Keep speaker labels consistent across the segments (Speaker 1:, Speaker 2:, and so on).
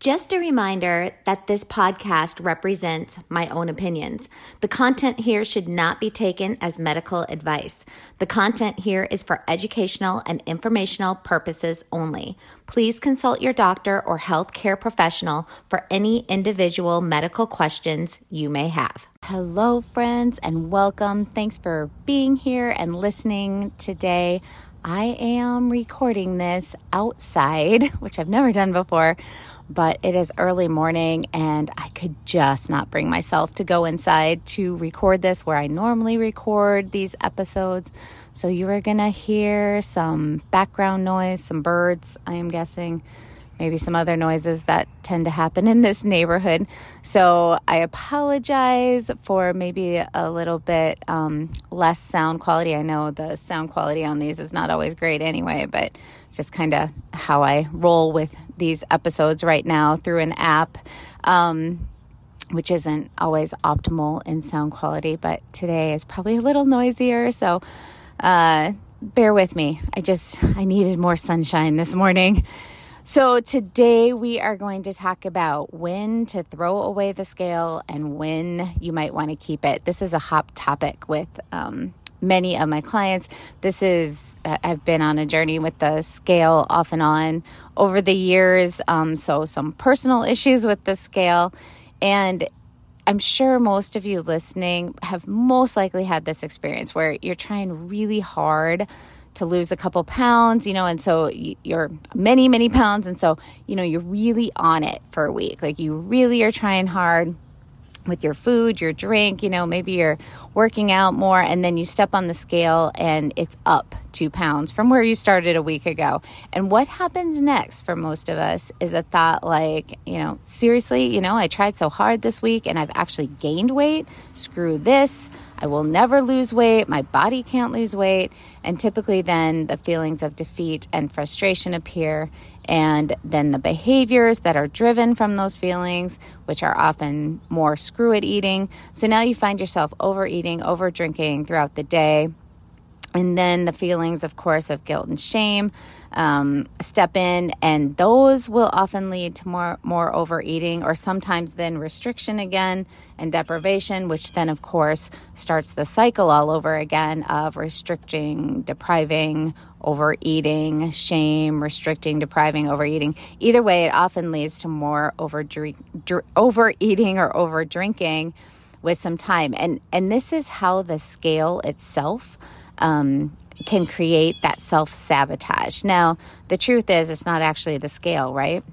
Speaker 1: Just a reminder that this podcast represents my own opinions. The content here should not be taken as medical advice. The content here is for educational and informational purposes only. Please consult your doctor or healthcare professional for any individual medical questions you may have. Hello, friends, and welcome. Thanks for being here and listening today. I am recording this outside, which I've never done before but it is early morning and I could just not bring myself to go inside to record this where I normally record these episodes. So you are going to hear some background noise, some birds, I am guessing, maybe some other noises that tend to happen in this neighborhood. So I apologize for maybe a little bit um, less sound quality. I know the sound quality on these is not always great anyway, but just kind of how I roll with these episodes right now through an app, um, which isn't always optimal in sound quality, but today is probably a little noisier. So, uh, bear with me. I just, I needed more sunshine this morning. So, today we are going to talk about when to throw away the scale and when you might want to keep it. This is a hot topic with um, many of my clients. This is uh, I've been on a journey with the scale off and on over the years. Um, so, some personal issues with the scale. And I'm sure most of you listening have most likely had this experience where you're trying really hard to lose a couple pounds, you know, and so you're many, many pounds. And so, you know, you're really on it for a week. Like you really are trying hard with your food, your drink, you know, maybe you're working out more and then you step on the scale and it's up two pounds from where you started a week ago. And what happens next for most of us is a thought like, you know, seriously, you know, I tried so hard this week and I've actually gained weight. Screw this. I will never lose weight. My body can't lose weight. And typically, then the feelings of defeat and frustration appear. And then the behaviors that are driven from those feelings, which are often more screw it eating. So now you find yourself overeating, over drinking throughout the day and then the feelings, of course, of guilt and shame um, step in, and those will often lead to more more overeating, or sometimes then restriction again and deprivation, which then, of course, starts the cycle all over again of restricting, depriving, overeating, shame, restricting, depriving, overeating. Either way, it often leads to more over dr- overeating or over drinking with some time, and and this is how the scale itself um, can create that self sabotage. Now, the truth is, it's not actually the scale, right?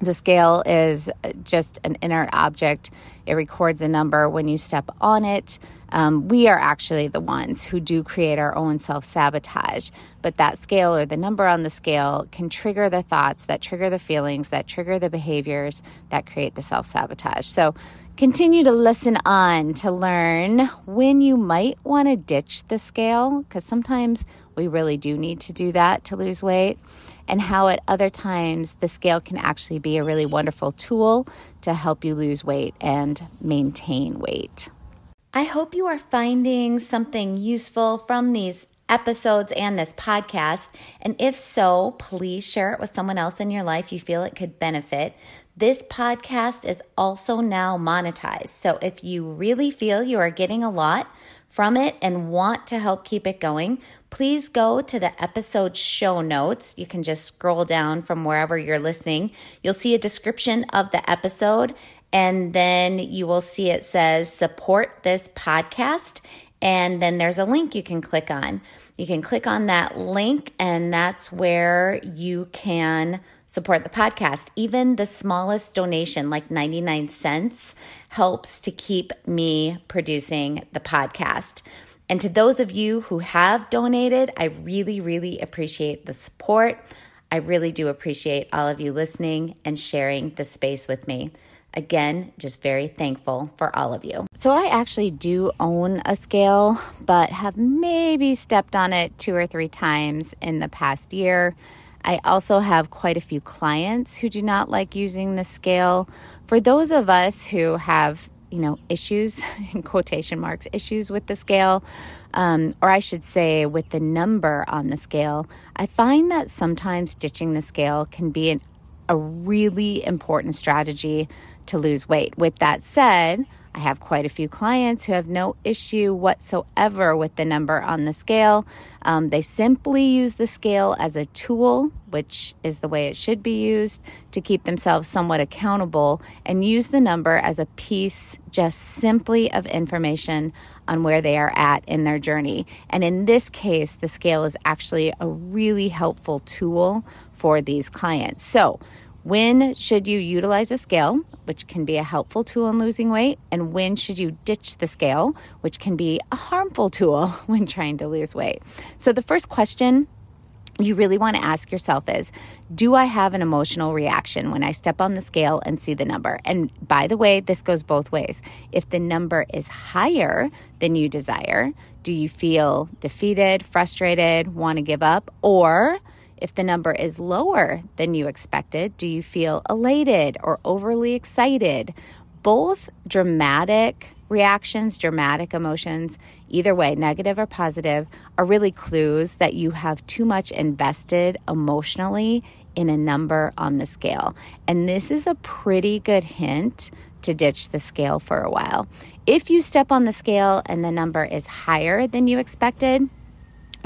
Speaker 1: The scale is just an inert object. It records a number when you step on it. Um, we are actually the ones who do create our own self sabotage. But that scale or the number on the scale can trigger the thoughts that trigger the feelings, that trigger the behaviors that create the self sabotage. So Continue to listen on to learn when you might want to ditch the scale, because sometimes we really do need to do that to lose weight, and how at other times the scale can actually be a really wonderful tool to help you lose weight and maintain weight. I hope you are finding something useful from these episodes and this podcast. And if so, please share it with someone else in your life you feel it could benefit. This podcast is also now monetized. So if you really feel you are getting a lot from it and want to help keep it going, please go to the episode show notes. You can just scroll down from wherever you're listening. You'll see a description of the episode, and then you will see it says support this podcast. And then there's a link you can click on. You can click on that link, and that's where you can support the podcast. Even the smallest donation, like 99 cents, helps to keep me producing the podcast. And to those of you who have donated, I really, really appreciate the support. I really do appreciate all of you listening and sharing the space with me. Again, just very thankful for all of you. So, I actually do own a scale, but have maybe stepped on it two or three times in the past year. I also have quite a few clients who do not like using the scale. For those of us who have, you know, issues, in quotation marks, issues with the scale, um, or I should say with the number on the scale, I find that sometimes ditching the scale can be an, a really important strategy to lose weight. With that said, I have quite a few clients who have no issue whatsoever with the number on the scale. Um, they simply use the scale as a tool, which is the way it should be used, to keep themselves somewhat accountable and use the number as a piece just simply of information on where they are at in their journey. And in this case, the scale is actually a really helpful tool for these clients. So, when should you utilize a scale, which can be a helpful tool in losing weight? And when should you ditch the scale, which can be a harmful tool when trying to lose weight? So, the first question you really want to ask yourself is Do I have an emotional reaction when I step on the scale and see the number? And by the way, this goes both ways. If the number is higher than you desire, do you feel defeated, frustrated, want to give up? Or if the number is lower than you expected, do you feel elated or overly excited? Both dramatic reactions, dramatic emotions, either way, negative or positive, are really clues that you have too much invested emotionally in a number on the scale. And this is a pretty good hint to ditch the scale for a while. If you step on the scale and the number is higher than you expected,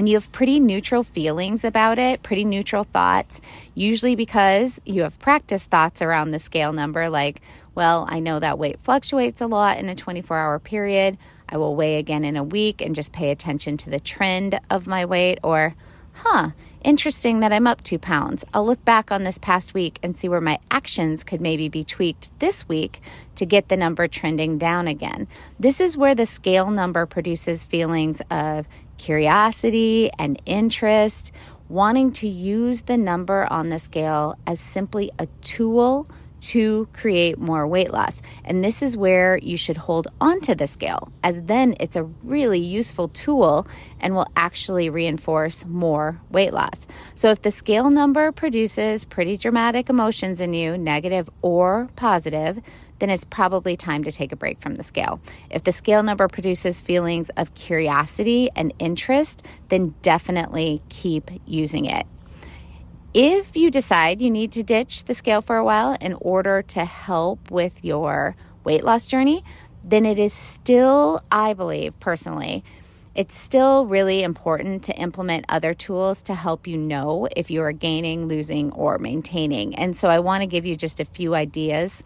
Speaker 1: and you have pretty neutral feelings about it, pretty neutral thoughts, usually because you have practiced thoughts around the scale number, like, well, I know that weight fluctuates a lot in a 24 hour period. I will weigh again in a week and just pay attention to the trend of my weight, or, huh, interesting that I'm up two pounds. I'll look back on this past week and see where my actions could maybe be tweaked this week to get the number trending down again. This is where the scale number produces feelings of curiosity and interest, wanting to use the number on the scale as simply a tool to create more weight loss. And this is where you should hold onto the scale, as then it's a really useful tool and will actually reinforce more weight loss. So if the scale number produces pretty dramatic emotions in you, negative or positive, then it's probably time to take a break from the scale. If the scale number produces feelings of curiosity and interest, then definitely keep using it. If you decide you need to ditch the scale for a while in order to help with your weight loss journey, then it is still, I believe personally, it's still really important to implement other tools to help you know if you are gaining, losing, or maintaining. And so I want to give you just a few ideas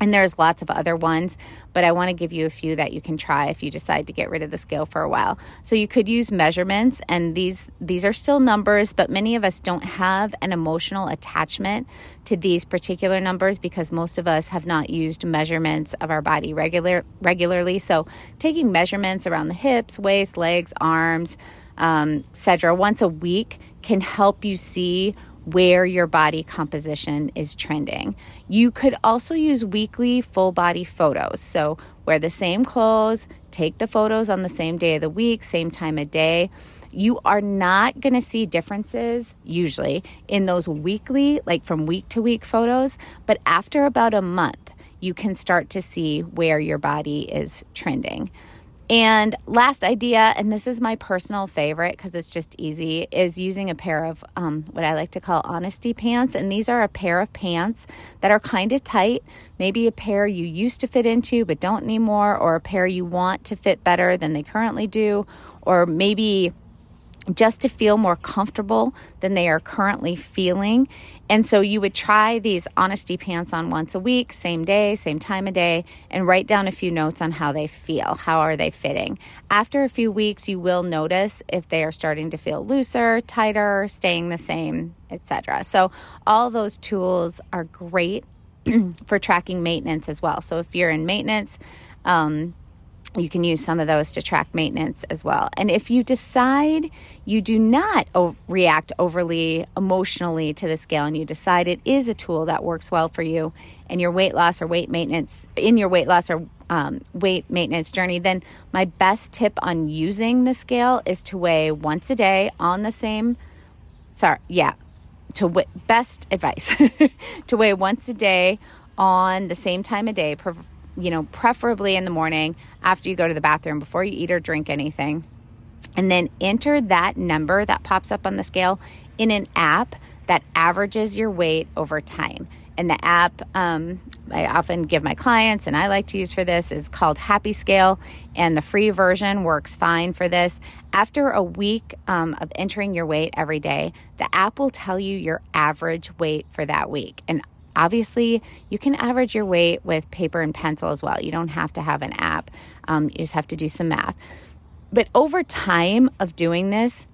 Speaker 1: and there's lots of other ones, but I want to give you a few that you can try if you decide to get rid of the scale for a while. So you could use measurements and these these are still numbers, but many of us don't have an emotional attachment to these particular numbers because most of us have not used measurements of our body regular regularly. So taking measurements around the hips, waist, legs, arms, um, etc. once a week can help you see where your body composition is trending. You could also use weekly full body photos. So, wear the same clothes, take the photos on the same day of the week, same time of day. You are not going to see differences usually in those weekly, like from week to week photos, but after about a month, you can start to see where your body is trending. And last idea, and this is my personal favorite because it's just easy, is using a pair of um, what I like to call honesty pants. And these are a pair of pants that are kind of tight, maybe a pair you used to fit into but don't anymore, or a pair you want to fit better than they currently do, or maybe just to feel more comfortable than they are currently feeling. And so you would try these honesty pants on once a week, same day, same time of day, and write down a few notes on how they feel. How are they fitting? After a few weeks, you will notice if they are starting to feel looser, tighter, staying the same, etc. So all those tools are great for tracking maintenance as well. So if you're in maintenance, um, you can use some of those to track maintenance as well. And if you decide you do not o- react overly emotionally to the scale and you decide it is a tool that works well for you and your weight loss or weight maintenance in your weight loss or um, weight maintenance journey, then my best tip on using the scale is to weigh once a day on the same. Sorry, yeah, to w- best advice to weigh once a day on the same time of day you know, preferably in the morning after you go to the bathroom before you eat or drink anything. And then enter that number that pops up on the scale in an app that averages your weight over time. And the app um, I often give my clients and I like to use for this is called Happy Scale, and the free version works fine for this. After a week um, of entering your weight every day, the app will tell you your average weight for that week. And Obviously, you can average your weight with paper and pencil as well. You don't have to have an app, um, you just have to do some math. But over time of doing this,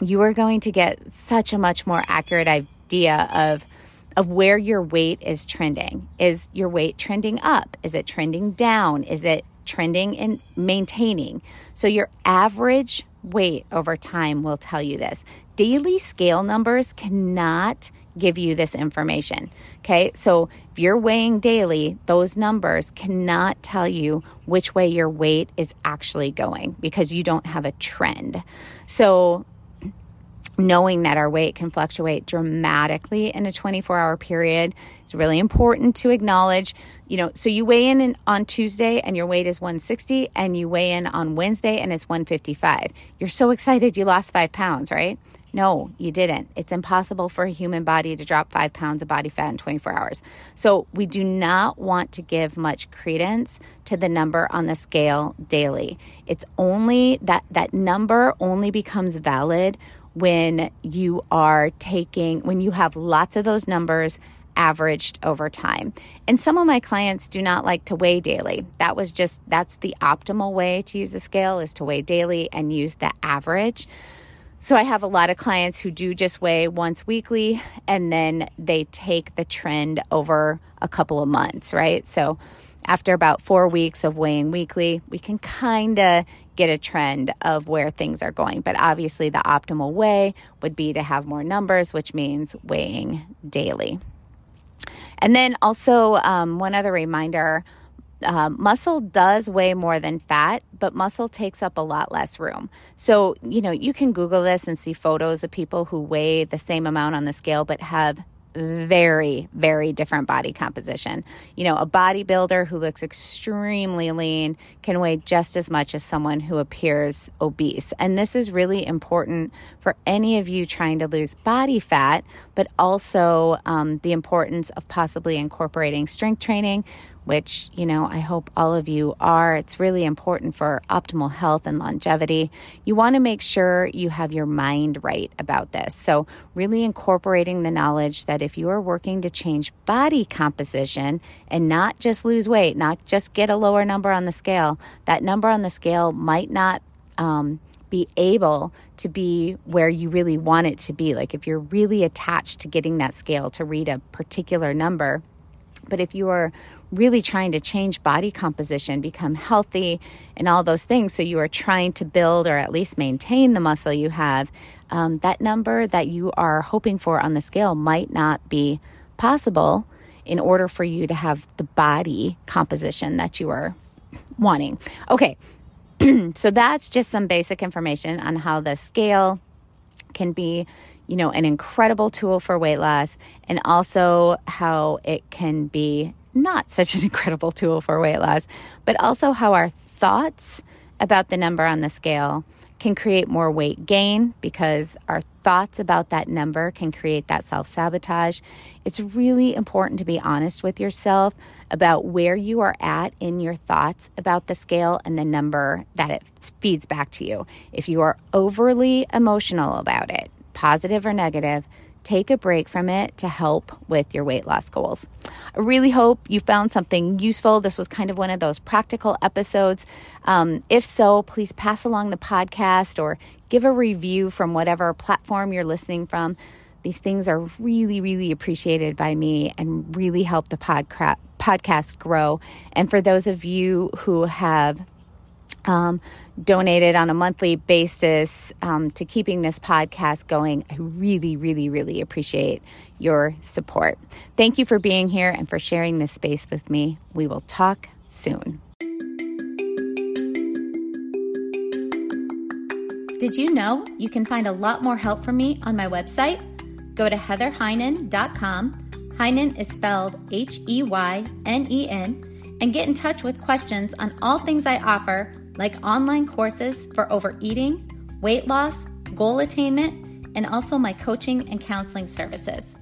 Speaker 1: you are going to get such a much more accurate idea of of where your weight is trending. Is your weight trending up? Is it trending down? Is it trending and maintaining? So your average weight over time will tell you this. Daily scale numbers cannot give you this information. Okay, so if you're weighing daily, those numbers cannot tell you which way your weight is actually going because you don't have a trend. So, knowing that our weight can fluctuate dramatically in a 24 hour period is really important to acknowledge. You know, so you weigh in on Tuesday and your weight is 160, and you weigh in on Wednesday and it's 155. You're so excited you lost five pounds, right? No, you didn't. It's impossible for a human body to drop five pounds of body fat in 24 hours. So, we do not want to give much credence to the number on the scale daily. It's only that that number only becomes valid when you are taking, when you have lots of those numbers averaged over time. And some of my clients do not like to weigh daily. That was just, that's the optimal way to use the scale is to weigh daily and use the average. So I have a lot of clients who do just weigh once weekly and then they take the trend over a couple of months, right? So after about four weeks of weighing weekly, we can kind of get a trend of where things are going. But obviously, the optimal way would be to have more numbers, which means weighing daily. And then also, um, one other reminder uh, muscle does weigh more than fat, but muscle takes up a lot less room. So, you know, you can Google this and see photos of people who weigh the same amount on the scale but have very, very different body composition. You know, a bodybuilder who looks extremely lean can weigh just as much as someone who appears obese. And this is really important for any of you trying to lose body fat, but also um, the importance of possibly incorporating strength training which, you know, I hope all of you are. It's really important for optimal health and longevity. You want to make sure you have your mind right about this. So, really incorporating the knowledge that if you are working to change body composition and not just lose weight, not just get a lower number on the scale, that number on the scale might not. Um, be able to be where you really want it to be. Like if you're really attached to getting that scale to read a particular number, but if you are really trying to change body composition, become healthy, and all those things, so you are trying to build or at least maintain the muscle you have, um, that number that you are hoping for on the scale might not be possible in order for you to have the body composition that you are wanting. Okay, so that's just some basic information on how the scale can be you know, an incredible tool for weight loss and also how it can be not such an incredible tool for weight loss, but also how our thoughts about the number on the scale can create more weight gain because our thoughts about that number can create that self sabotage. It's really important to be honest with yourself about where you are at in your thoughts about the scale and the number that it feeds back to you. If you are overly emotional about it, positive or negative, take a break from it to help with your weight loss goals. I really hope you found something useful. This was kind of one of those practical episodes. Um, if so, please pass along the podcast or give a review from whatever platform you're listening from. These things are really, really appreciated by me and really help the podcast grow. And for those of you who have um, donated on a monthly basis um, to keeping this podcast going. I really, really, really appreciate your support. Thank you for being here and for sharing this space with me. We will talk soon. Did you know you can find a lot more help from me on my website? Go to heatherheynen.com. Heynen is spelled H E Y N E N, and get in touch with questions on all things I offer like online courses for overeating, weight loss, goal attainment, and also my coaching and counseling services.